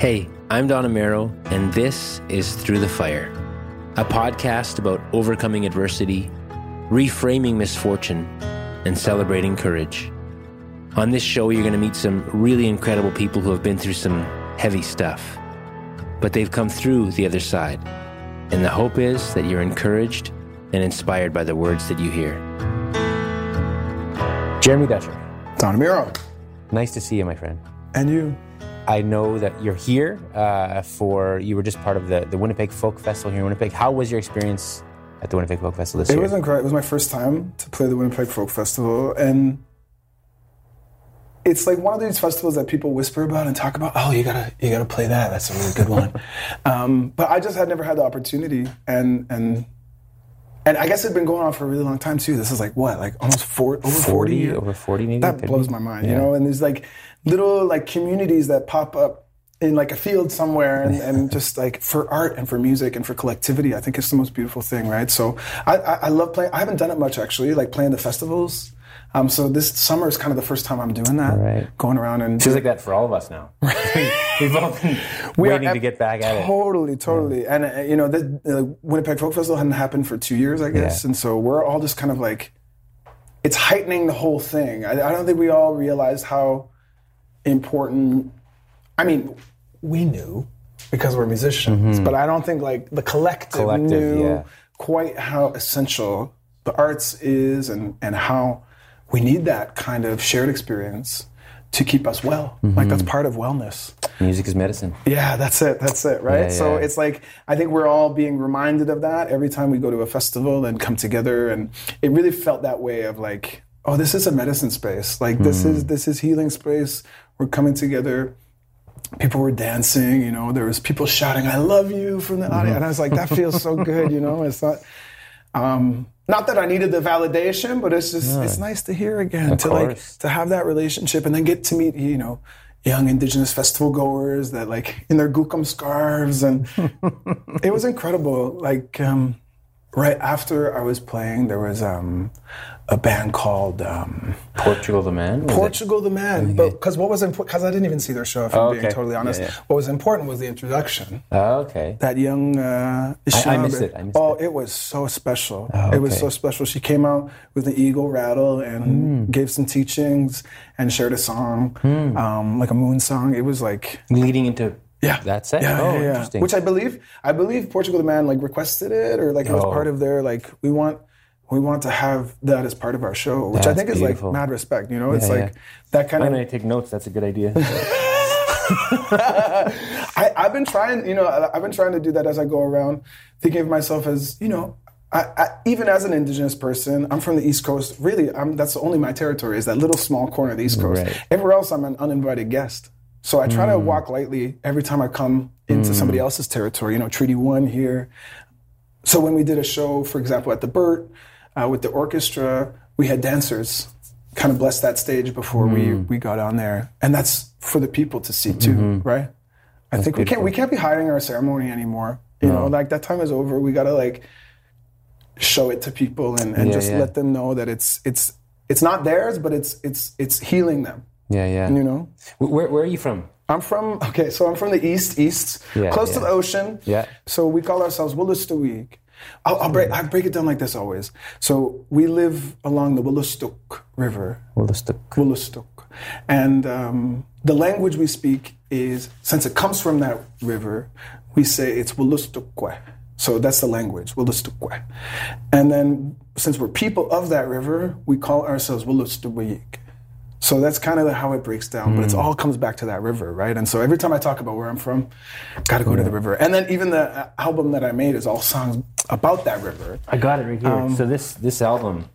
Hey, I'm Don Amero, and this is Through the Fire, a podcast about overcoming adversity, reframing misfortune, and celebrating courage. On this show, you're going to meet some really incredible people who have been through some heavy stuff, but they've come through the other side. And the hope is that you're encouraged and inspired by the words that you hear. Jeremy Dutcher, Don Amero. nice to see you, my friend. And you? I know that you're here uh, for, you were just part of the, the Winnipeg Folk Festival here in Winnipeg. How was your experience at the Winnipeg Folk Festival this It year? It was incredible. It was my first time to play the Winnipeg Folk Festival. And it's like one of these festivals that people whisper about and talk about. Oh, you gotta, you gotta play that. That's a really good one. um, but I just had never had the opportunity, and and and I guess it's been going on for a really long time too. This is like what, like almost four, over 40, 40, over 40 maybe? That could blows my mind, Yeah. you know. And there's like little like communities that pop up in like a field somewhere, and, and just like for art and for music and for collectivity. I think it's the most beautiful thing, right? So I, I, I love playing. I haven't done it much actually, like playing the festivals. Um, so this summer is kind of the first time I'm doing that, Right. going around and Feels like that for all of us now. We've all been We waiting to get back at it. Totally, totally. And uh, you know, the uh, Winnipeg Folk Festival hadn't happened for two years, I guess, Yeah. and so we're all just kind of like, it's heightening the whole thing. I, I don't think we all realized how important. I mean, we knew because we're musicians, but I don't think like the collective, Mm-hmm. Collective, knew yeah. quite how essential the arts is, and and how we need that kind of shared experience to keep us well. Like Mm-hmm. that's part of wellness. Music is medicine. Yeah, that's it. That's it, right? Yeah, So it's like I think we're all being reminded of that every time we go to a festival and come together, and it really felt that way of like, oh, this is a medicine space. Like this Hmm. is this is healing space. We're coming together. People were dancing, you know. There was people shouting, "I love you" from the Mm-hmm. audience, and I was like, that feels so good, you know. It's not. Um, not that I needed the validation, but it's just it's nice to hear again to like to have that relationship and then get to meet you know young indigenous festival goers that like in their kokum scarves and it was incredible like um, right after I was playing there was um, a band called um, Portugal the Man? Was it- Portugal the Man but because what was important because I didn't even see their show if I'm Oh, being totally honest Yeah, yeah. what was important was the introduction Oh, okay. that young uh, I- I missed it. I missed oh, it. it was so special. Oh, It was so special. She came out with an eagle rattle and Hmm. gave some teachings and shared a song, um, like a moon song. It was like Leading into yeah, that's it. Yeah, oh, yeah, yeah. interesting. Which I believe, I believe Portugal the Man like requested it or like it was Oh. part of their like we want. We want to have that as part of our show, which I That's think is like mad respect. You know, it's Yeah, like that kind I'm of going to take notes. That's a good idea. I, I've been trying, you know, I- I've been trying to do that as I go around, thinking of myself as, you know, I, I, even as an indigenous person, I'm from the East Coast. Really, I'm, that's only my territory is that little small corner of the East Coast. Right. Everywhere else, I'm an uninvited guest. So I try to walk lightly every time I come into somebody else's territory. You know, Treaty One here. So when we did a show, for example, at the Burt uh, with the orchestra, we had dancers kind of bless that stage before we Hmm. we got on there, and that's for the people to see too, Mm-hmm. right? I think we can't we can't be hiding our ceremony anymore. You know, like that time is over. We gotta like show it to people and, and Yeah, just yeah. let them know that it's it's it's not theirs, but it's it's it's healing them. Yeah, yeah. You know. Where, where are you from? I'm from okay, so I'm from the east, east, Yeah, close to the ocean. Yeah. So we call ourselves Wolastoqiyik. I'll, I'll break I break it down like this always. So we live along the Wolastoq River, Wolastoq, and um, the language we speak is since it comes from that river, we say it's Wolastoqwe. So that's the language, Wolastoqwe. And then since we're people of that river, we call ourselves Wolastoqiyik. So that's kind of how it breaks down, but it all comes back to that river, right? And so every time I talk about where I'm from, got to go to the river. And then even the uh, album that I made is all songs about that river. I got it right here. Um, so this this album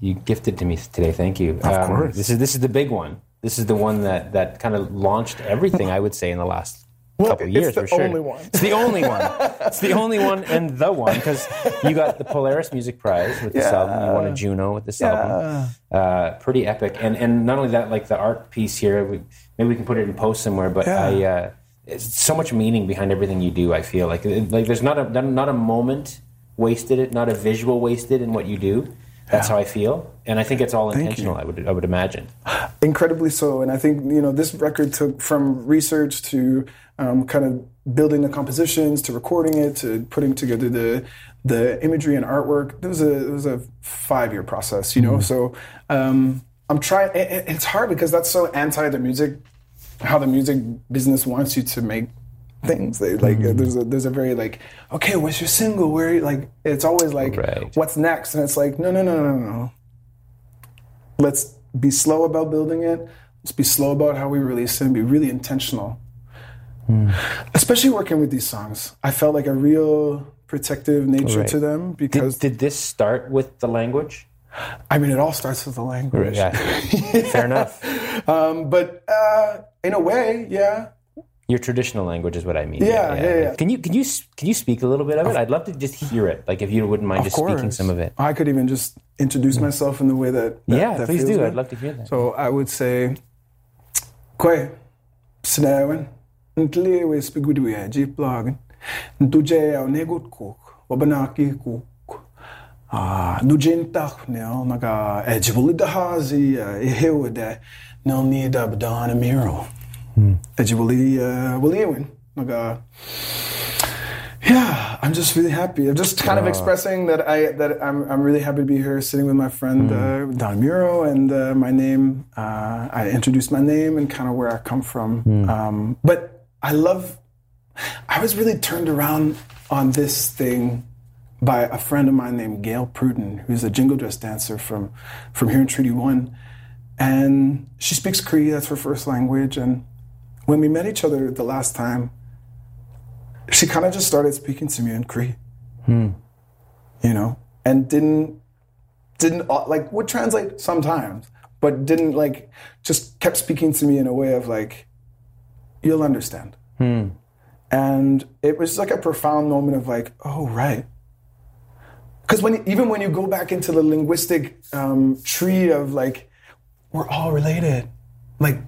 you gifted to me today. Thank you. Of course. This is this is the big one. This is the one that that kind of launched everything. I would say in the last couple it's years the for sure. only one. It's the only one. it's the only one and the one because you got the Polaris Music Prize with this Yeah. album. You won a Juno with this album. Uh, pretty epic. And and not only that, like the art piece here. We, maybe we can put it in post somewhere. But Yeah. I. Uh, it's so much meaning behind everything you do. I feel like like there's not a not a moment wasted, it not a visual wasted in what you do. That's how I feel, and I think it's all intentional. I would I would imagine. Incredibly so, and I think you know this record took from research to um, kind of building the compositions to recording it to putting together the the imagery and artwork. It was a it was a five year process, you know. Mm-hmm. So um, I'm trying. It, it's hard because that's so anti the music, how the music business wants you to make things. They, like mm-hmm. there's a there's a very like okay, what's your single? Where like it's always like right. what's next, and it's like no no no no no. Let's be slow about building it. Let's be slow about how we release it and be really intentional. Mm. Especially working with these songs, I felt like a real protective nature right. to them because did, did this start with the language? I mean, it all starts with the language. Yeah. Fair enough. Um, but uh, in a way, yeah. Your traditional language is what I mean. Yeah, yeah, yeah. yeah. Can you can you can you speak a little bit of it? I'd love to just hear it. Like if you wouldn't mind just course. speaking some of it. I could even just introduce myself in the way that, that yeah, that please do. I'd love to hear that. So I would say, "Kwe, snawen, ntlewe spiguduya jeep blogging, ntuje negut cook, wabanaki cook." Ah, nujintak nel naga ejibulidhazi ehewede nel badana miro. Ejibuli Waliwin. Like uh, yeah, I'm just really happy. I'm just kind of expressing that I that I'm I'm really happy to be here, sitting with my friend mm. uh, Don Amero, and uh, my name. Uh, I introduced my name and kind of where I come from. Mm. Um, but I love. I was really turned around on this thing by a friend of mine named Gail Pruden, who's a jingle dress dancer from from here in Treaty One, and she speaks Cree. That's her first language, and when we met each other the last time, she kind of just started speaking to me in Cree. Hmm. You know, and didn't didn't uh, like would translate sometimes, but didn't like just kept speaking to me in a way of like, you'll understand. Hmm. And it was like a profound moment of like, oh right. Because when even when you go back into the linguistic um, tree of like, we're all related. Like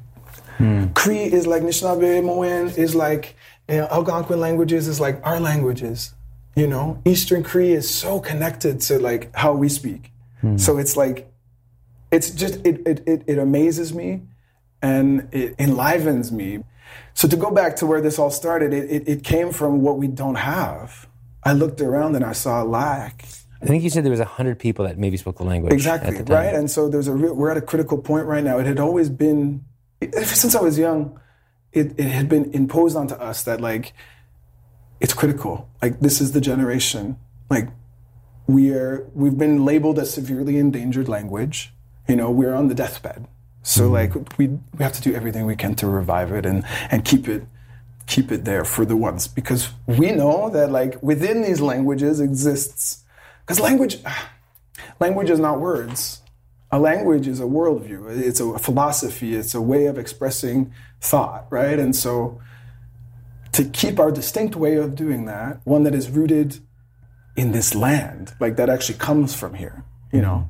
Mm. Cree is like Anishinaabe, Moan is like you know, Algonquin languages is like our languages. You know, Eastern Cree is so connected to like how we speak. Mm. So it's like, it's just it, it it it amazes me, and it enlivens me. So to go back to where this all started, it, it, it came from what we don't have. I looked around and I saw a lack. I think you said there was hundred people that maybe spoke the language. Exactly right, and so there's a real, we're at a critical point right now. It had always been ever since I was young, it, it had been imposed onto us that like it's critical. Like this is the generation. Like we are we've been labeled a severely endangered language. You know, we're on the deathbed. So mm-hmm. like we we have to do everything we can to revive it and and keep it keep it there for the ones because we know that like within these languages exists because language language is not words a language is a worldview, it's a philosophy, it's a way of expressing thought, right? And so to keep our distinct way of doing that, one that is rooted in this land, like that actually comes from here, you know,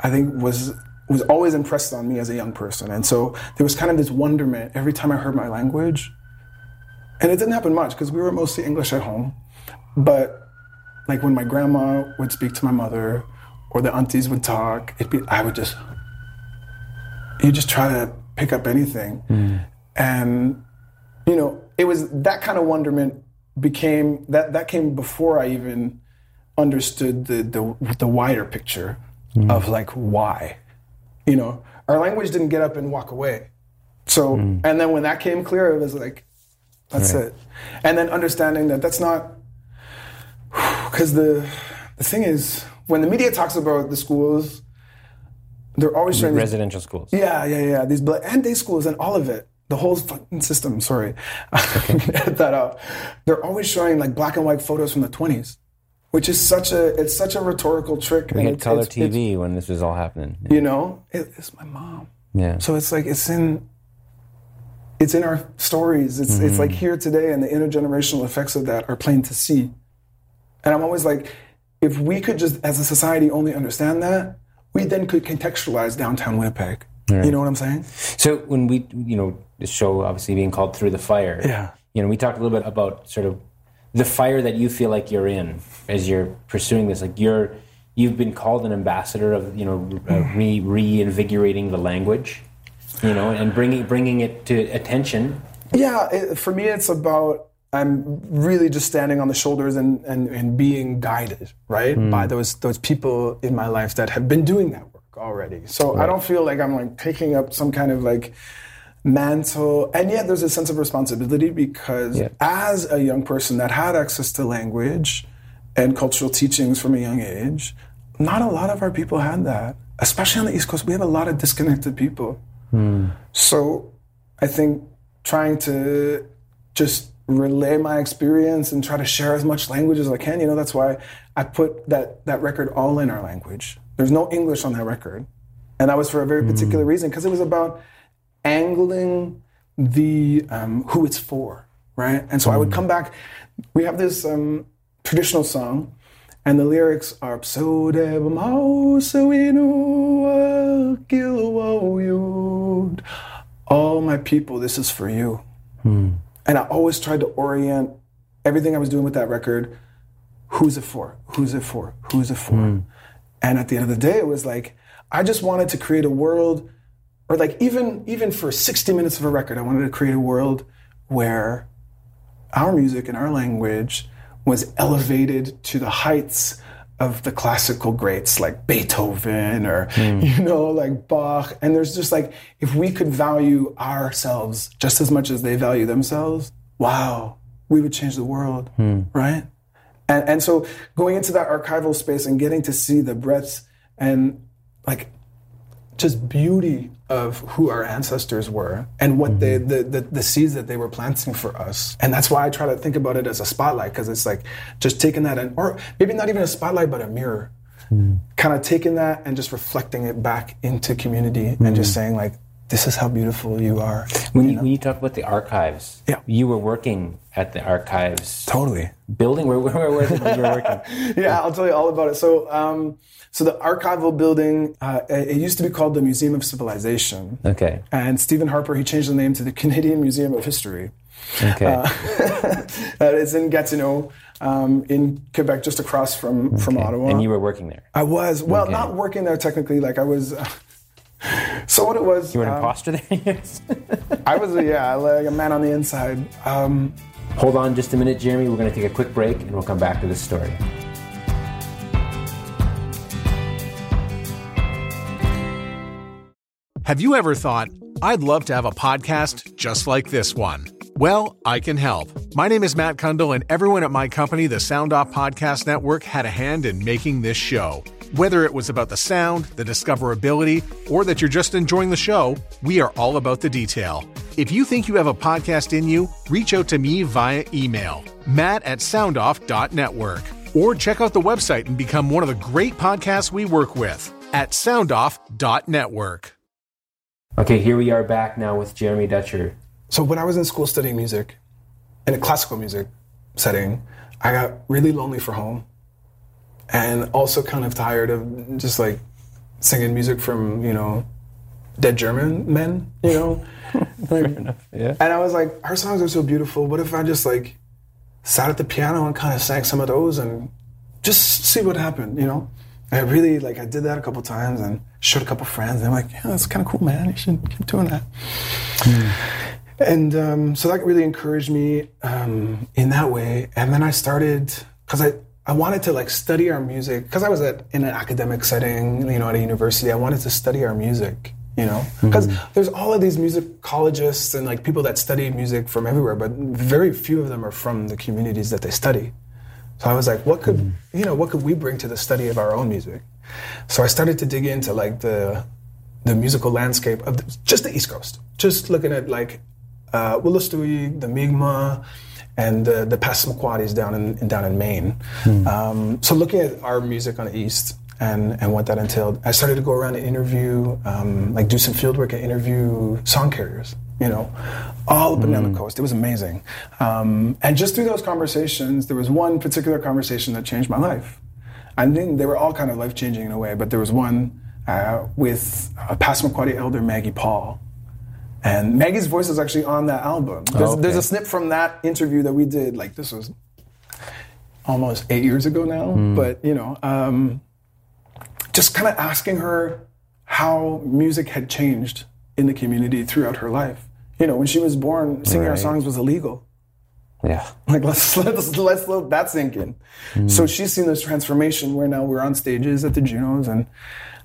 I think was was always impressed on me as a young person. And so there was kind of this wonderment every time I heard my language. And it didn't happen much because we were mostly English at home. But like when my grandma would speak to my mother, or the aunties would talk, it'd be I would just you just try to pick up anything. Mm. And you know, it was that kind of wonderment became that that came before I even understood the the, the wider picture mm. of like why. You know, our language didn't get up and walk away. So, mm. and then when that came clear, it was like, that's right. it. And then understanding that that's not, because the the thing is, when the media talks about the schools, they're always showing residential schools. Yeah, yeah, yeah. These and day schools and all of it, the whole fucking system. Sorry, okay. edit that out. They're always showing like black and white photos from the twenties, which is such a it's such a rhetorical trick. We had color it's, TV it's, when this was all happening. Yeah. You know, it, it's my mom. Yeah. So it's like it's in it's in our stories. It's mm-hmm. it's like here today, and the intergenerational effects of that are plain to see. And I'm always like, if we could just, as a society, only understand that, we then could contextualize downtown Winnipeg. Right. You know what I'm saying? So when we, you know, the show obviously being called Through the Fire, yeah. you know, we talked a little bit about sort of the fire that you feel like you're in as you're pursuing this. Like you're, you've been called an ambassador of you know uh, re- reinvigorating the language, you know, and bringing bringing it to attention. Yeah, it, for me, it's about I'm really just standing on the shoulders and, and, and being guided, right, mm. by those those people in my life that have been doing that work already. So right. I don't feel like I'm like taking up some kind of like mantle, and yet there's a sense of responsibility because yeah. as a young person that had access to language and cultural teachings from a young age, not a lot of our people had that. Especially on the East Coast, we have a lot of disconnected people. Mm. So I think trying to just relay my experience and try to share as much language as I can. You know, that's why I put that that record all in our language. There's no English on that record, and that was for a very particular mm. reason because it was about angling the um, who it's for, right? And so mm. I would hmm. come back. We have this um, traditional song, and the lyrics are so All my people, this is for you. Mm. And I always tried to orient everything I was doing with that record who's it for? Who's it for? Who's it for? Mm. And at the end of the day, it was like, I just wanted to create a world, or like even even for 60 minutes of a record, I wanted to create a world where our music and our language was elevated to the heights of the classical greats like Beethoven or mm. you know like Bach and there's just like if we could value ourselves just as much as they value themselves wow we would change the world mm. right and and so going into that archival space and getting to see the breadth and like just beauty of who our ancestors were and what mm-hmm. they the, the, the seeds that they were planting for us and that's why i try to think about it as a spotlight because it's like just taking that and or maybe not even a spotlight but a mirror mm. kind of taking that and just reflecting it back into community mm. and just saying like this is how beautiful you are when you, know? when you talk about the archives yeah you were working at the archives totally building where, where, where you were working yeah i'll tell you all about it so um, so the archival building, uh, it used to be called the Museum of Civilization. Okay. And Stephen Harper, he changed the name to the Canadian Museum of History. Okay. Uh, it's in Gatineau, um, in Quebec, just across from, okay. from Ottawa. And you were working there? I was. Well, okay. not working there technically. Like I was. Uh, so what it was. You were an um, imposter there? Yes. I was, a, yeah, like a man on the inside. Um, Hold on just a minute, Jeremy. We're going to take a quick break and we'll come back to this story. Have you ever thought, I'd love to have a podcast just like this one? Well, I can help. My name is Matt Kundle, and everyone at my company, the Sound Off Podcast Network, had a hand in making this show. Whether it was about the sound, the discoverability, or that you're just enjoying the show, we are all about the detail. If you think you have a podcast in you, reach out to me via email, matt at soundoff.network, or check out the website and become one of the great podcasts we work with at soundoff.network. Okay, here we are back now with Jeremy Dutcher. So when I was in school studying music, in a classical music setting, I got really lonely for home, and also kind of tired of just like singing music from you know dead German men, you know. Enough. Yeah. And I was like, our songs are so beautiful. What if I just like sat at the piano and kind of sang some of those and just see what happened, you know? I really like I did that a couple times and showed a couple friends. And they're like, "Yeah, that's kind of cool, man. You should keep doing that." Mm. And um, so that really encouraged me um, in that way. And then I started because I I wanted to like study our music because I was at in an academic setting, you know, at a university. I wanted to study our music, you know, because mm-hmm. there's all of these musicologists and like people that study music from everywhere, but very few of them are from the communities that they study. So I was like, what could mm. you know, what could we bring to the study of our own music? So I started to dig into like the the musical landscape of the, just the East Coast, just looking at like uh, Wolastoqey, the Mi'kmaq, and the, the Passamaquoddies down in, down in Maine. Mm. Um, so looking at our music on the East and, and what that entailed, I started to go around and interview, um, like do some field work and interview song carriers you know, all up and down the mm. coast. It was amazing. Um, and just through those conversations, there was one particular conversation that changed my life. I mean, they were all kind of life changing in a way, but there was one uh, with a Passamaquoddy elder, Maggie Paul. And Maggie's voice is actually on that album. There's, okay. there's a snip from that interview that we did, like this was almost eight years ago now, mm. but you know, um, just kind of asking her how music had changed in the community throughout her life. You know, when she was born, singing our songs was illegal. Yeah. Like let's let's let's let that sink in. So she's seen this transformation where now we're on stages at the Junos and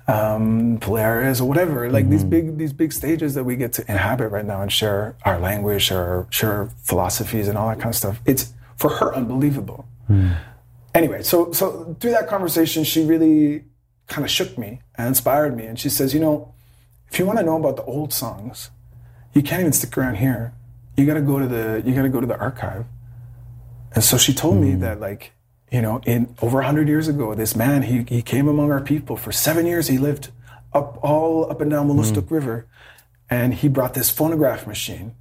um, Polaris or whatever, like these mm-hmm. big these big stages that we get to inhabit right now and share our language, share our, share philosophies and all that kind of stuff. It's for her unbelievable. Hmm. Anyway, so so through that conversation, she really kind of shook me and inspired me. And she says, you know, if you want to know about the old songs, you can't even stick around here. You got to go to the you got to go to the archive. And so she told me hmm. that like you know in over 100 years ago this man he, he came among our people for seven years he lived up all up and down Wolastoq River and he brought this phonograph machine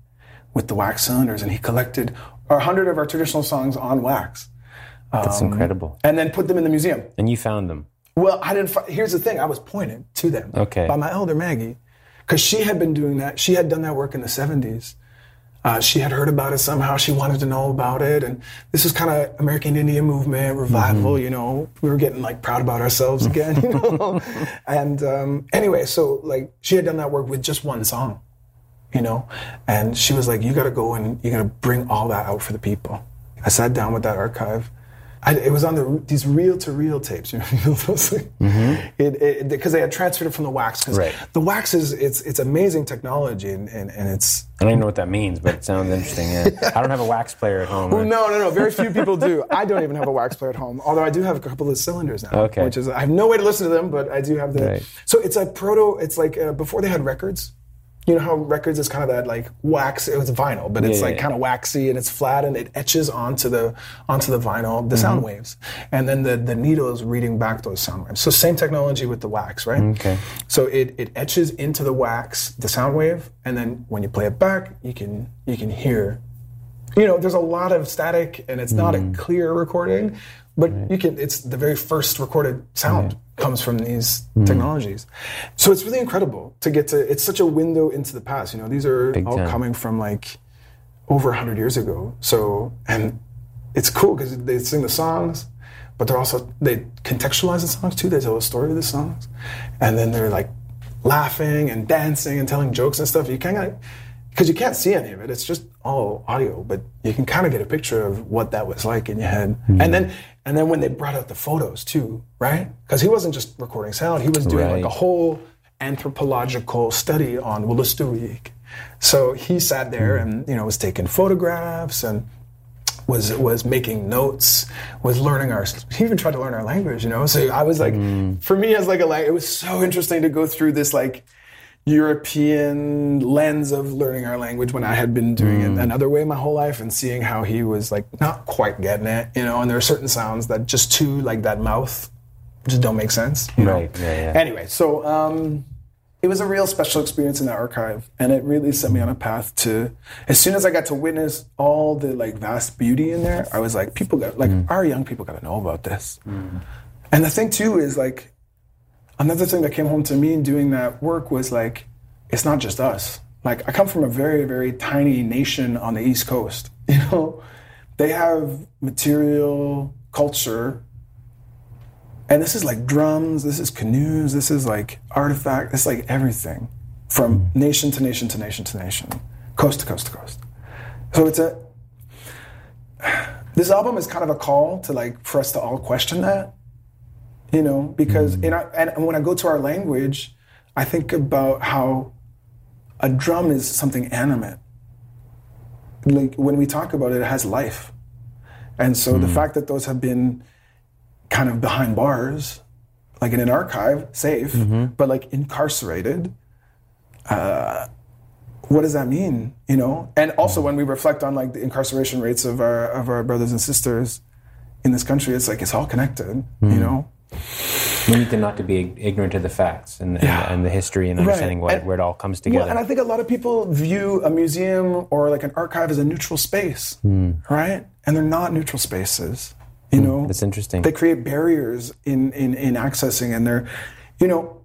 with the wax cylinders and he collected a hundred of our traditional songs on wax That's Um, incredible. and then put them in the museum And you found them. well, I didn't. Fi- Here's the thing: I was pointed to them Okay. by my elder Maggie, because she had been doing that. She had done that work in the '70s. Uh, she had heard about it somehow. She wanted to know about it, and this was kind of American Indian movement revival. You know, we were getting like proud about ourselves again. You know, and um, anyway, so like she had done that work with just one song, you know, and she was like, "You got to go and you got to bring all that out for the people." I sat down with that archive. I, it was on the, these reel-to-reel tapes, you know, those things. it because they had transferred it from the wax. Because Right. the wax is it's it's amazing technology, and, and, and it's I don't even know what that means, but it sounds interesting. Yeah. I don't have a wax player at home. no, no, no. Very few people do. I don't even have a wax player at home. Although I do have a couple of cylinders now. Okay. Which is I have no way to listen to them, but I do have the. Right. So it's a proto. It's like uh, before they had records. You know how records is kind of that like wax. It was vinyl, but it's Yeah, like yeah, kind of waxy and it's flat and it etches onto the onto the vinyl the sound Mm-hmm. waves, and then the the needle is reading back those sound waves. So same technology with the wax, right? Okay. So it, it etches into the wax the sound wave, and then when you play it back, you can you can hear you know, there's a lot of static and it's not a clear recording, but you can, it's the very first recorded sound comes from these hmm. technologies. So it's really incredible to get to, it's such a window into the past. You know, these are all time. coming from like over 100 years ago. So, and it's cool because they sing the songs, but they're also, they contextualize the songs too. They tell a story of the songs. And then they're like laughing and dancing and telling jokes and stuff. You kind of, because you can't see any of it. It's just all audio, but you can kind of get a picture of what that was like in your head. Hmm. And then, and then when they brought out the photos too, right? Because he wasn't just recording sound; he was doing like a whole anthropological study on Wolastoqiyik. So he sat there hmm. and you know was taking photographs and was was making notes, was learning our. He even tried to learn our language, you know. So I was like, hmm. for me as like a like, it was so interesting to go through this like European lens of learning our language when I had been doing it another way my whole life and seeing how he was like not quite getting it, you know. And there are certain sounds that just too like that mouth just don't make sense, you know? Right, yeah, yeah. Anyway, so um, it was a real special experience in the archive, and it really set me on a path to. As soon as I got to witness all the like vast beauty in there, I was like, people got like Mm. our young people got to know about this. And the thing too is like another thing that came home to me in doing that work was like it's not just us. Like I come from a very very tiny nation on the East Coast. You know, they have material culture and this is like drums, this is canoes, this is like artifact, it's like everything from nation to nation to nation to nation, coast to coast to coast. So it's a this album is kind of a call to like for us to all question that, you know, because mm. in our, and when I go to our language, I think about how a drum is something animate. Like when we talk about it, it has life. And so the mm. fact that those have been kind of behind bars, like in an archive, safe, mm-hmm. but like incarcerated. Uh, what does that mean? You know, and also when we reflect on like the incarceration rates of our of our brothers and sisters in this country, it's like it's all connected. You mm. know, We need to not to be ignorant of the facts and, and, Yeah. and the history and understanding what, And- where it all comes together. Well, and I think a lot of people view a museum or like an archive as a neutral space, hmm. right? And they're not neutral spaces. You hmm. know, That's interesting. they create barriers in, in in accessing, and they're, you know,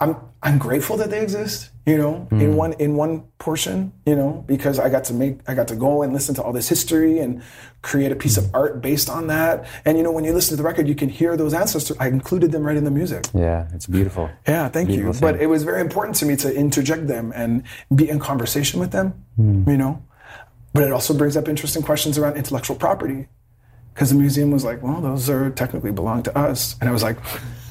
I'm I'm grateful that they exist. You know, Mm. in one in one portion. You know, because I got to make I got to go and listen to all this history and create a piece Mm. of art based on that. And you know, when you listen to the record, you can hear those ancestors. I included them right in the music. Yeah, it's beautiful. Yeah, thank you. Beautiful But it was very important to me to interject them and be in conversation with them, you know. But it also brings up interesting questions around intellectual property. Because the museum was like, well, those are technically belong to us. And I was like,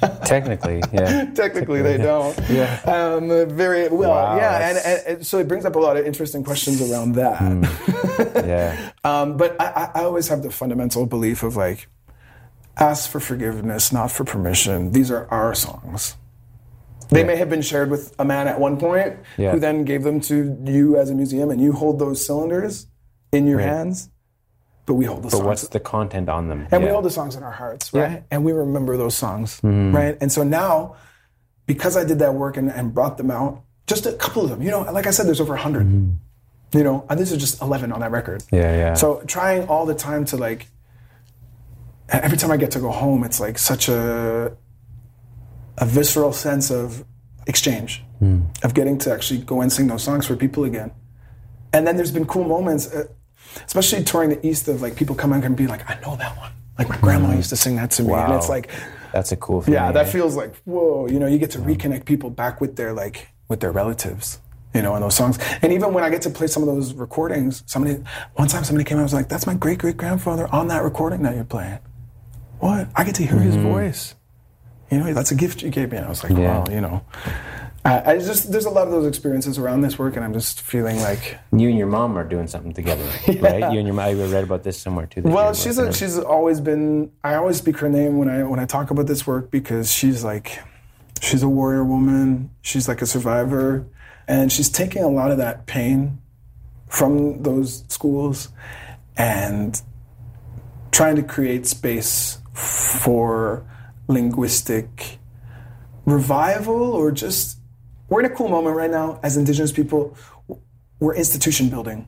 Technically, yeah. technically they don't. Yeah. Um, very well, Wow, yeah. And, and, and so it brings up a lot of interesting questions around that. Yeah. Um, but I, I always have the fundamental belief of like, ask for forgiveness, not for permission. These are our songs. They may have been shared with a man at one point, Yeah. who then gave them to you as a museum, and you hold those cylinders in your hands. But we hold the But songs, what's the content on them? and we hold the songs in our hearts, right? Yeah. And we remember those songs, Mm-hmm. right? And so now, because I did that work and, and brought them out, just a couple of them, you know, like I said, there's over 100. You know, and these are just 11 on that record. Mm-hmm. Yeah, yeah. So trying all the time to like, every time I get to go home, it's like such a a visceral sense of exchange, Hmm. of getting to actually go and sing those songs for people again. And then there's been cool moments, uh, especially touring the East, of like people coming and be like, I know that one. Like my grandma used to sing that to me, and Hmm. It's like, That's a cool feeling. yeah, that eh? feels like whoa. You know, you get to reconnect people back with their like with their relatives. You know, in those songs, and even when I get to play some of those recordings, somebody one time somebody came out and was like, "That's my great great grandfather on that recording that you're playing." What? I get to hear his voice. You know, that's a gift you gave me. And I was like, Mm-hmm. Yeah. wow, you know. I, I just there's a lot of those experiences around this work, and I'm just feeling like You and your mom are doing something together, right? You and your mom. I read about this somewhere too. Well, she's a, she's always been. I always speak her name when I when I talk about this work because she's like, she's a warrior woman. She's like a survivor, and she's taking a lot of that pain from those schools, and trying to create space for linguistic revival or just we're in a cool moment right now as indigenous people. We're institution building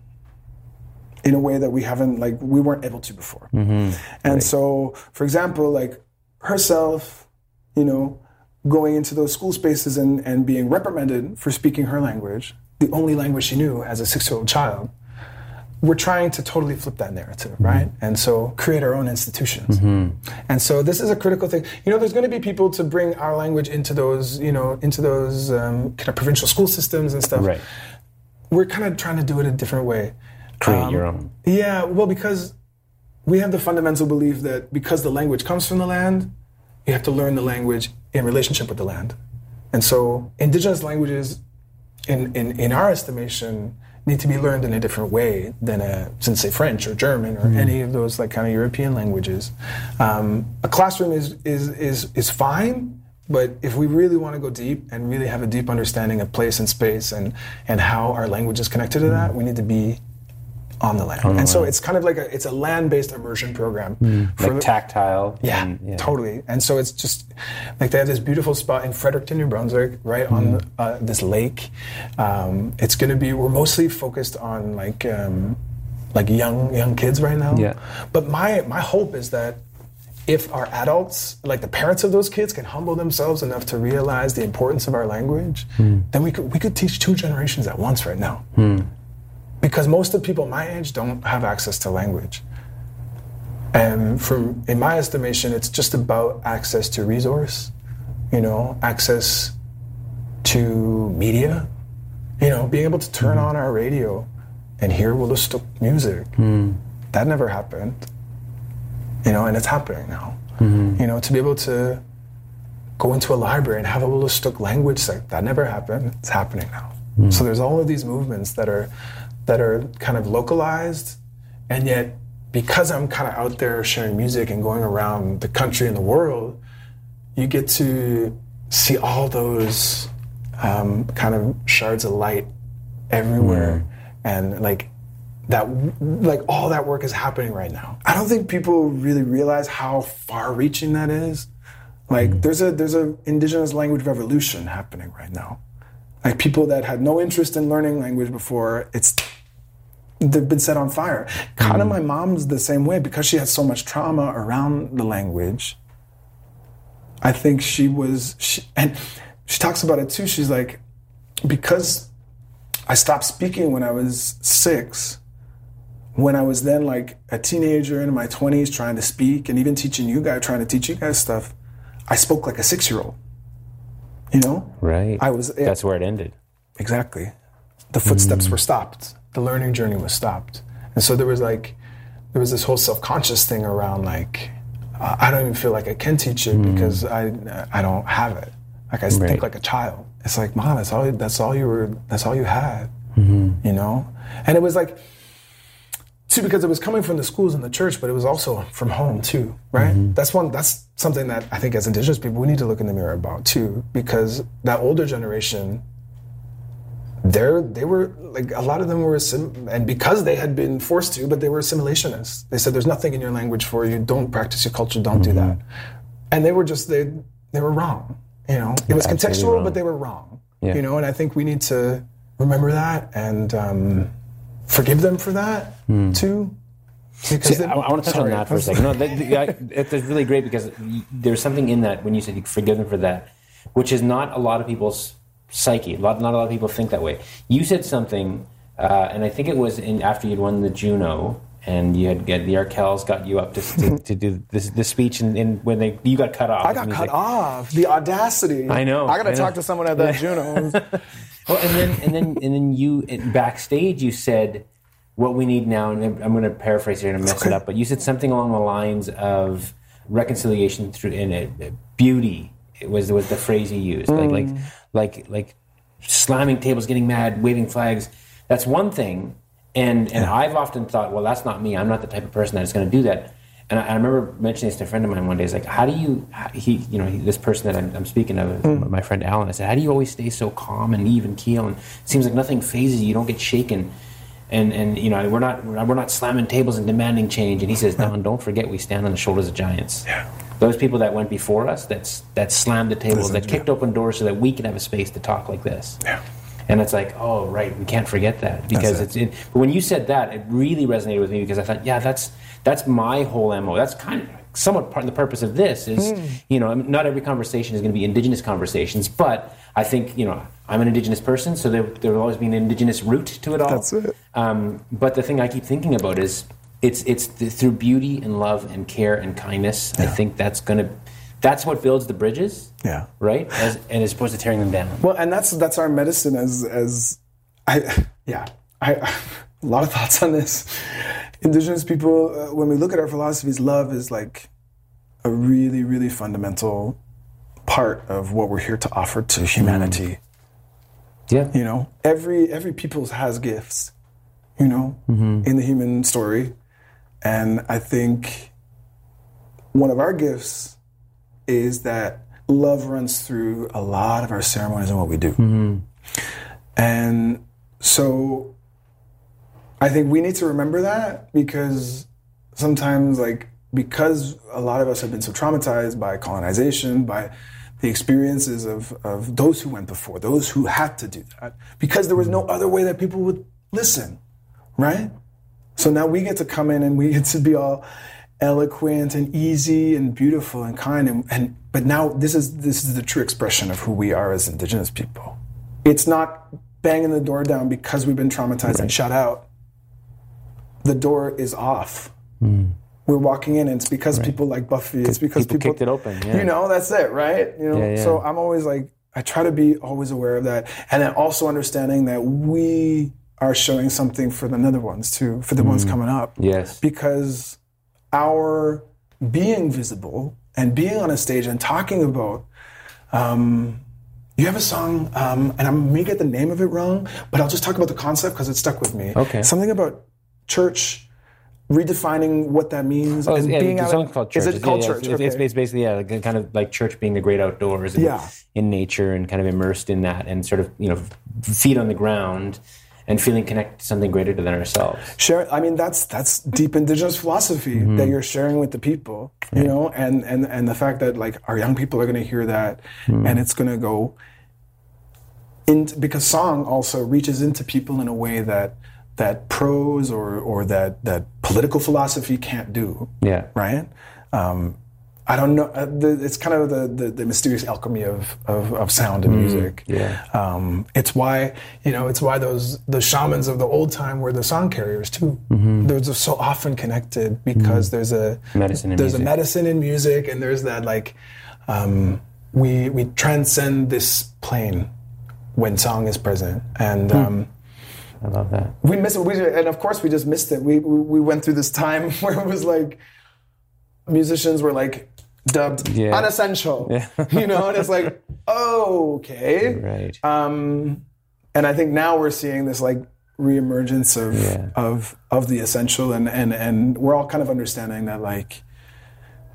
in a way that we haven't like we weren't able to before. Mm-hmm. And so for example like herself you know going into those school spaces and, and being reprimanded for speaking her language the only language she knew as a six-year-old child we're trying to totally flip that narrative, right? Mm-hmm. And so create our own institutions. Mm-hmm. And so this is a critical thing. You know, there's going to be people to bring our language into those, you know, into those um, kind of provincial school systems and stuff. right. We're kind of trying to do it a different way. Create um, your own. Yeah, well, because we have the fundamental belief that because the language comes from the land, you have to learn the language in relationship with the land. And so indigenous languages, in, in, in our estimation, need to be learned in a different way than a, since say French or German or any of those like kind of European languages. Um, a classroom is, is, is, is fine, but if we really want to go deep and really have a deep understanding of place and space and, and how our language is connected to that, we need to be on the land. and so it's kind of like a it's a land-based immersion program. for Like tactile. yeah, and- totally. And so it's just like they have this beautiful spot in Fredericton, New Brunswick, right on Mm-hmm. the, uh, this lake. Um, it's going to be. We're mostly focused on like um, like young young kids right now. Yeah. But my my hope is that if our adults, like the parents of those kids, can humble themselves enough to realize the importance of our language, Hmm. then we could we could teach two generations at once right now. Because most of the people my age don't have access to language. And from in my estimation, it's just about access to resource, you know, access to media, you know, being able to turn mm-hmm. on our radio and hear Wolastoq music. Hmm. That never happened. You know, and it's happening now. Mm-hmm. You know, to be able to go into a library and have a Wolastoq language site, that never happened. It's happening now. Hmm. So there's all of these movements that are that are kind of localized and yet because I'm kind of out there sharing music and going around the country and the world, you get to see all those um, kind of shards of light everywhere, and like that, like all that work is happening right now. I don't think people really realize how far-reaching that is. Like, there's a there's a indigenous language revolution happening right now. Like people that had no interest in learning language before, it's they've been set on fire. Kind of mm-hmm. my mom's the same way because she had so much trauma around the language. I think she was, she, and she talks about it too. She's like, because I stopped speaking when I was six, when I was then like a teenager in my 20s trying to speak and even teaching you guys, trying to teach you guys stuff, I spoke like a six year old. You know? Right. I was. That's where it ended. Exactly. The footsteps mm. were stopped. The learning journey was stopped. And so there was like, there was this whole self conscious thing around like, uh, I don't even feel like I can teach it mm. because I, I don't have it. Like I Right. think like a child. It's like, mom, that's all. That's all you were. That's all you had. Mm-hmm. You know. And it was like, too, because it was coming from the schools and the church, but it was also from home too, right? That's one. That's something that I think as Indigenous people we need to look in the mirror about too, because that older generation they're they were like a lot of them were and because they had been forced to but they were assimilationists they said there's nothing in your language for you don't practice your culture don't do that and they were just they they were wrong you know it was contextual wrong. but they were wrong Yeah. you know and i think we need to remember that and um, forgive them for that too because See, I, I want to touch on that for a second. No, that, that, that's really great because there's something in that when you said you forgive them for that, which is not a lot of people's psyche. A lot, not a lot of people think that way. You said something, uh, and I think it was in after you'd won the Juno, and you had get the Arkells got you up to, to, to do this, this speech, and, and when they you got cut off. I got cut off. The audacity. I know, I got to talk to someone at that Juno. Well, and then and then and then you backstage you said what we need now, and I'm going to paraphrase here and mess it up, but you said something along the lines of reconciliation through in uh, beauty. It was was the phrase you used, like like like like slamming tables, getting mad, waving flags. That's one thing, and and I've often thought, well, that's not me. I'm not the type of person that's going to do that. And I, I remember mentioning this to a friend of mine one day. It's like, how do you, he, you know, he, this person that I'm, I'm speaking of, my friend Alan. I said, how do you always stay so calm and even keel? And it seems like nothing phases you. You don't get shaken. And and you know, we're not we're not slamming tables and demanding change. And he says, Don, don't forget we stand on the shoulders of giants. Yeah. Those people that went before us, that's that slammed the tables, that kicked open doors so that we can have a space to talk like this. Yeah. And it's like, oh, right, we can't forget that because That's it's. It, but when you said that, it really resonated with me because I thought, yeah, that's that's my whole mo. That's kind of somewhat part of the purpose of this is, Hmm. you know, not every conversation is going to be indigenous conversations, but I think you know I'm an indigenous person, so there there will always be an indigenous root to it all. That's it. Um, but the thing I keep thinking about is it's it's th- through beauty and love and care and kindness. I think that's gonna that's what builds the bridges. Yeah. Right. As, and as opposed to tearing them down. Well, and that's that's our medicine as as I yeah I a lot of thoughts on this. Indigenous people, uh, when we look at our philosophies, love is like a really really fundamental part of what we're here to offer to humanity. Yeah. You know, every every people has gifts. You know, mm-hmm. in the human story, and I think one of our gifts is that love runs through a lot of our ceremonies and what we do. Mm-hmm. And so I think we need to remember that because sometimes, like, because a lot of us have been so traumatized by colonization, by the experiences of, of those who went before, those who had to do that, because there was no other way that people would listen, right? So now we get to come in and we get to be all eloquent and easy and beautiful and kind and, and but now this is this is the true expression of who we are as indigenous people. It's not banging the door down because we've been traumatized and shut out. The door is off. Hmm. We're walking in and it's because people like Buffy. It's because people people, kicked it open, yeah. You know, that's it, right? You know, Yeah, yeah. so I'm always like I try to be always aware of that. And then also understanding that we are showing something for the other ones too, for the Mm. ones coming up Yes. because our being visible and being on a stage and talking about um, you have a song um, and i may get the name of it wrong but i'll just talk about the concept because it stuck with me Okay. something about church redefining what that means and Oh, yeah, being out church. is it called yeah, church It's, it's, it's basically yeah, like kind of like church being the great outdoors. And Yeah. In nature and kind of immersed in that and sort of you know feet on the ground and feeling connected to something greater than ourselves. share i mean that's that's deep indigenous philosophy Mm-hmm. that you're sharing with the people you know and and and the fact that like our young people are going to hear that Mm-hmm. and it's going to go in because song also reaches into people in a way that that prose or or that that political philosophy can't do Yeah. right um I don't know. Uh, it's kind of the, the, the mysterious alchemy of, of, of sound and music. yeah. Um, it's why you know. It's why those the shamans of the old time were the song carriers too. They're just so often connected because there's a Medicine in there's music. a medicine in music, and there's that like um, we we transcend this plane when song is present, and. Um, I love that. we missed it. We, and of course, we just missed it. We, we we went through this time where it was like musicians were like dubbed Yeah. unessential, you know, and it's like, oh, okay. Right. Um, and I think now we're seeing this like reemergence of Yeah. of of the essential, and and and we're all kind of understanding that like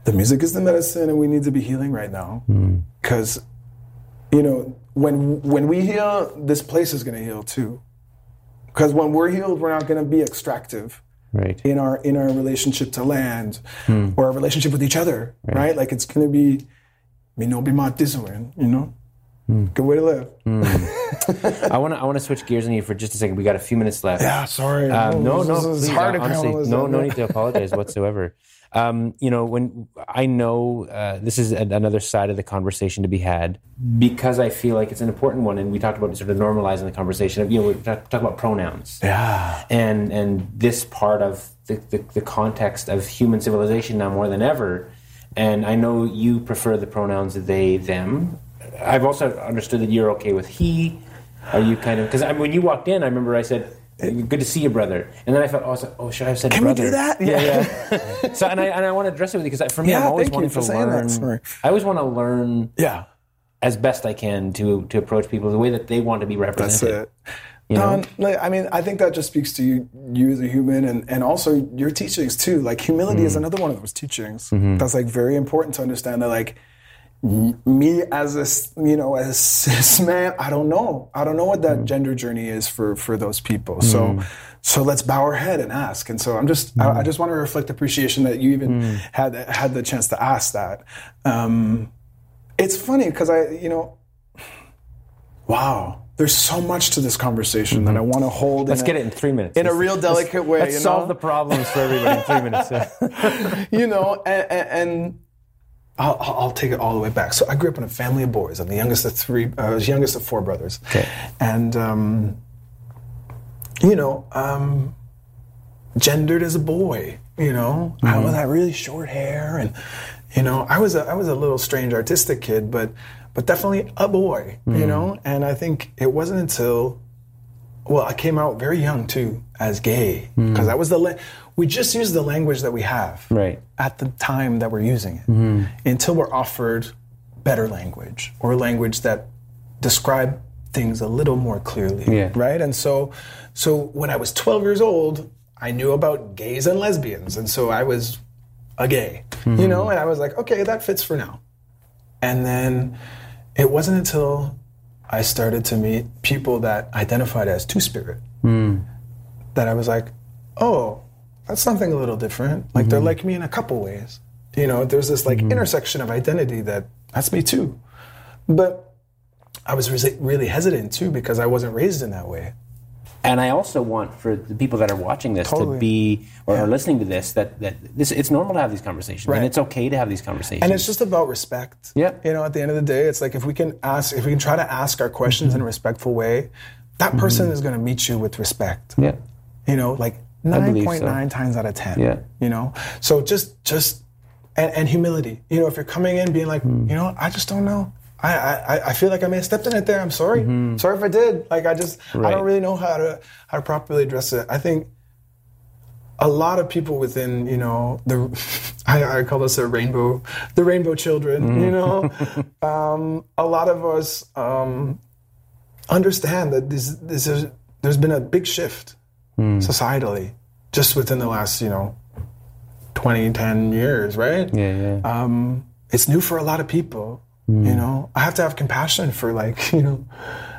the music is the medicine, and we need to be healing right now because you know when when we heal, this place is going to heal too. Because when we're healed, we're not going to be extractive right. in our in our relationship to land hmm. or our relationship with each other, right? Like it's going to be me no be you know. Good way to live. I want to I want to switch gears on you for just a second. We got a few minutes left. Yeah, sorry. Um, no, no, is please, hard to honestly, no, no need to apologize whatsoever. Um, you know, when I know uh, this is an- another side of the conversation to be had because I feel like it's an important one, and we talked about sort of normalizing the conversation. Of, you know, we talk, talk about pronouns, Yeah. and and this part of the, the, the context of human civilization now more than ever. And I know you prefer the pronouns they them. I've also understood that you're okay with he. Are you kind of because I mean, when you walked in, I remember I said. Good to see you, brother. And then I felt, oh, so- oh should I have said Can we brother? do that? Yeah, Yeah. yeah. so, and I and I want to address it with you because for me, Yeah, I'm always wanting to learn. I always want to learn Yeah. as best I can to to approach people the way that they want to be That's represented. it. You know? Don, I mean, I think that just speaks to you, you as a human, and, and also your teachings too. Like humility Mm. is another one of those teachings. Mm-hmm. That's like very important to understand. That like me as a you know as a cis man, I don't know. I don't know what Mm. that gender journey is for for those people. So so let's bow our head and ask. And so I'm just Mm. I, I just want to reflect appreciation that you even had had the chance to ask that. Um, it's funny because I you know wow. There's so much to this conversation that I want to hold. Mm-hmm. Let's get a- it in three minutes. in a Let's- real delicate way. Let's you solve the problems for everybody in three minutes. You know, and, and, and I'll, I'll take it all the way back. So I grew up in a family of boys. I'm the youngest of three. I was youngest of four brothers. Okay. And um, you know, um, gendered as a boy. You know, I was had really short hair, and you know, I was a I was a little strange artistic kid, but but definitely a boy. You know, and I think it wasn't until well, I came out very young too as gay because that was the la- we just use the language that we have Right. at the time that we're using it mm-hmm. until we're offered better language or language that describe things a little more clearly Yeah. right? And so so when I was 12 years old I knew about gays and lesbians. And so I was a gay you mm-hmm. know? And I was like okay that fits for now. And then it wasn't until I started to meet people that identified as two spirit mm. that I was like, oh, that's something a little different. Like they're mm-hmm. like me in a couple ways. You know, there's this like mm-hmm. intersection of identity that that's me too. But I was resi- really hesitant too because I wasn't raised in that way. And I also want for the people that are watching this Totally. to be or are listening to this that that this it's normal to have these conversations Right. and it's okay to have these conversations. And it's just about respect. Yeah. You know, at the end of the day, it's like if we can ask, if we can try to ask our questions mm-hmm. in a respectful way, that person is going to meet you with respect. yeah. you know like believe so. 9.9 times out of 10 Yeah. you know so just just and, and humility you know if you're coming in being like Hmm. you know i just don't know I, I, I feel like I may have stepped in it there. I'm sorry. Sorry if I did. Like I just I Mm-hmm. Don't really know how to how to properly address it. I think a lot of people within you know the I, I call this a rainbow the rainbow children. Mm-hmm. You know, um, a lot of us um, understand that this this is there's been a big shift Hmm. societally just within the last you know 20 10 years right Yeah, yeah. um, it's new for a lot of people Hmm. you know i have to have compassion for like you know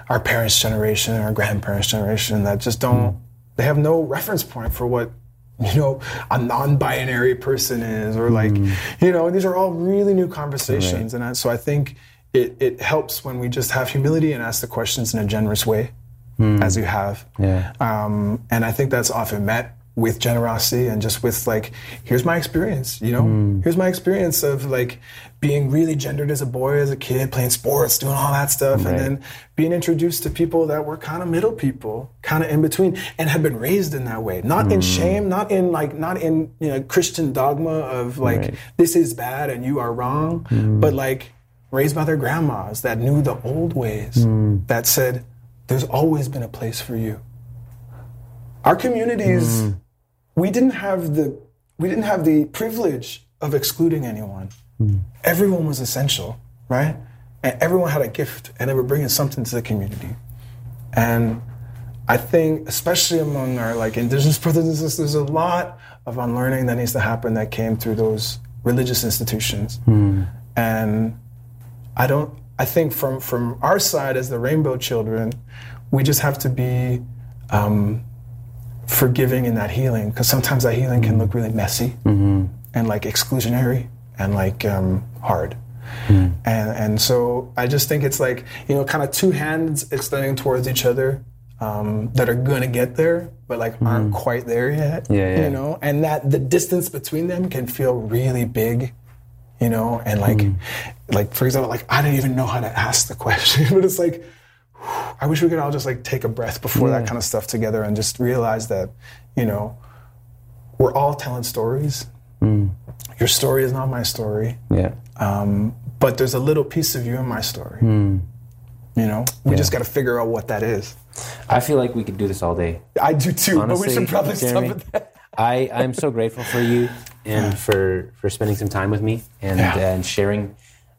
our parents generation our grandparents generation that just don't Hmm. they have no reference point for what you know a non-binary person is or like Hmm. you know these are all really new conversations and I, so i think it, it helps when we just have humility and ask the questions in a generous way as you have Hmm. Yeah. um, and I think that's often met with generosity and just with like, here's my experience, you know? Mm. Here's my experience of like being really gendered as a boy, as a kid, playing sports, doing all that stuff, right. and then being introduced to people that were kind of middle people, kind of in between, and had been raised in that way. Not mm. in shame, not in like, not in, you know, Christian dogma of like, right. this is bad and you are wrong, mm. but like, raised by their grandmas that knew the old ways, mm. that said, there's always been a place for you. Our communities, mm. we didn't have the we didn't have the privilege of excluding anyone. Mm. Everyone was essential, right? And everyone had a gift, and they were bringing something to the community. And I think, especially among our like indigenous brothers and sisters, there's a lot of unlearning that needs to happen that came through those religious institutions. Mm. And I don't. I think from from our side as the Rainbow Children, we just have to be um, forgiving in that healing because sometimes that healing can look really messy mm-hmm. and like exclusionary and like um, hard. Mm. And and so I just think it's like you know kind of two hands extending towards each other um, that are gonna get there but like mm. aren't quite there yet. Yeah, yeah, You know, and that the distance between them can feel really big. You know, and like mm. like for example, like I didn't even know how to ask the question, but it's like I wish we could all just like take a breath before yeah. that kind of stuff together and just realize that, you know, we're all telling stories. Mm. Your story is not my story. Yeah. Um, but there's a little piece of you in my story. Mm. You know, we yeah. just got to figure out what that is. I feel like we could do this all day. I do too, Honestly, but we should probably Jeremy, stop at that. I, I'm so grateful for you and for, for spending some time with me and, yeah. and sharing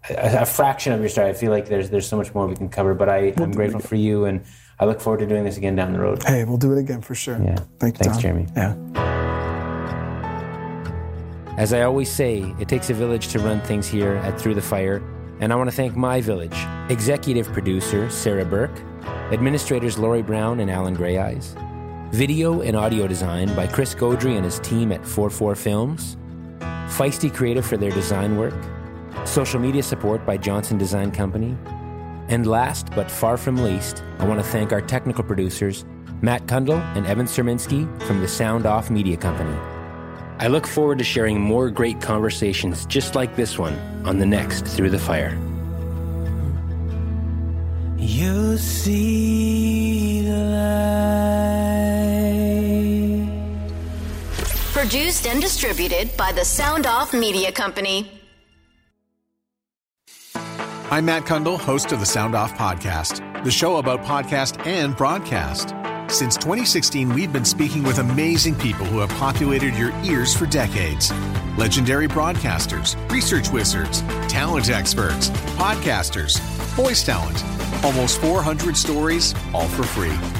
a, a, fraction of your story. I feel like there's there's so much more we can cover, but I, we'll I'm grateful for you, and I look forward to doing this again down the road. Hey, we'll do it again for sure. Yeah. Thank you, Thanks, Don. Jeremy. Yeah. As I always say, it takes a village to run things here at Through the Fire, and I want to thank my village, executive producer Sarah Burke, administrators Lori Brown and Alan Greyeyes, video and audio design by Chris Godry and his team at 44 Films, Feisty Creative for their design work, social media support by Johnson Design Company. And last but far from least, I want to thank our technical producers, Matt Cundill and Evan Surminski from the Sound Off Media Company. I look forward to sharing more great conversations just like this one on the next Through the Fire. You see the light. Produced and distributed by the Sound Off Media Company. I'm Matt Cundill, host of the Sound Off Podcast, the show about podcast and broadcast. Since 2016, we've been speaking with amazing people who have populated your ears for decades. Legendary broadcasters, research wizards, talent experts, podcasters, voice talent. Almost 400 stories, all for free.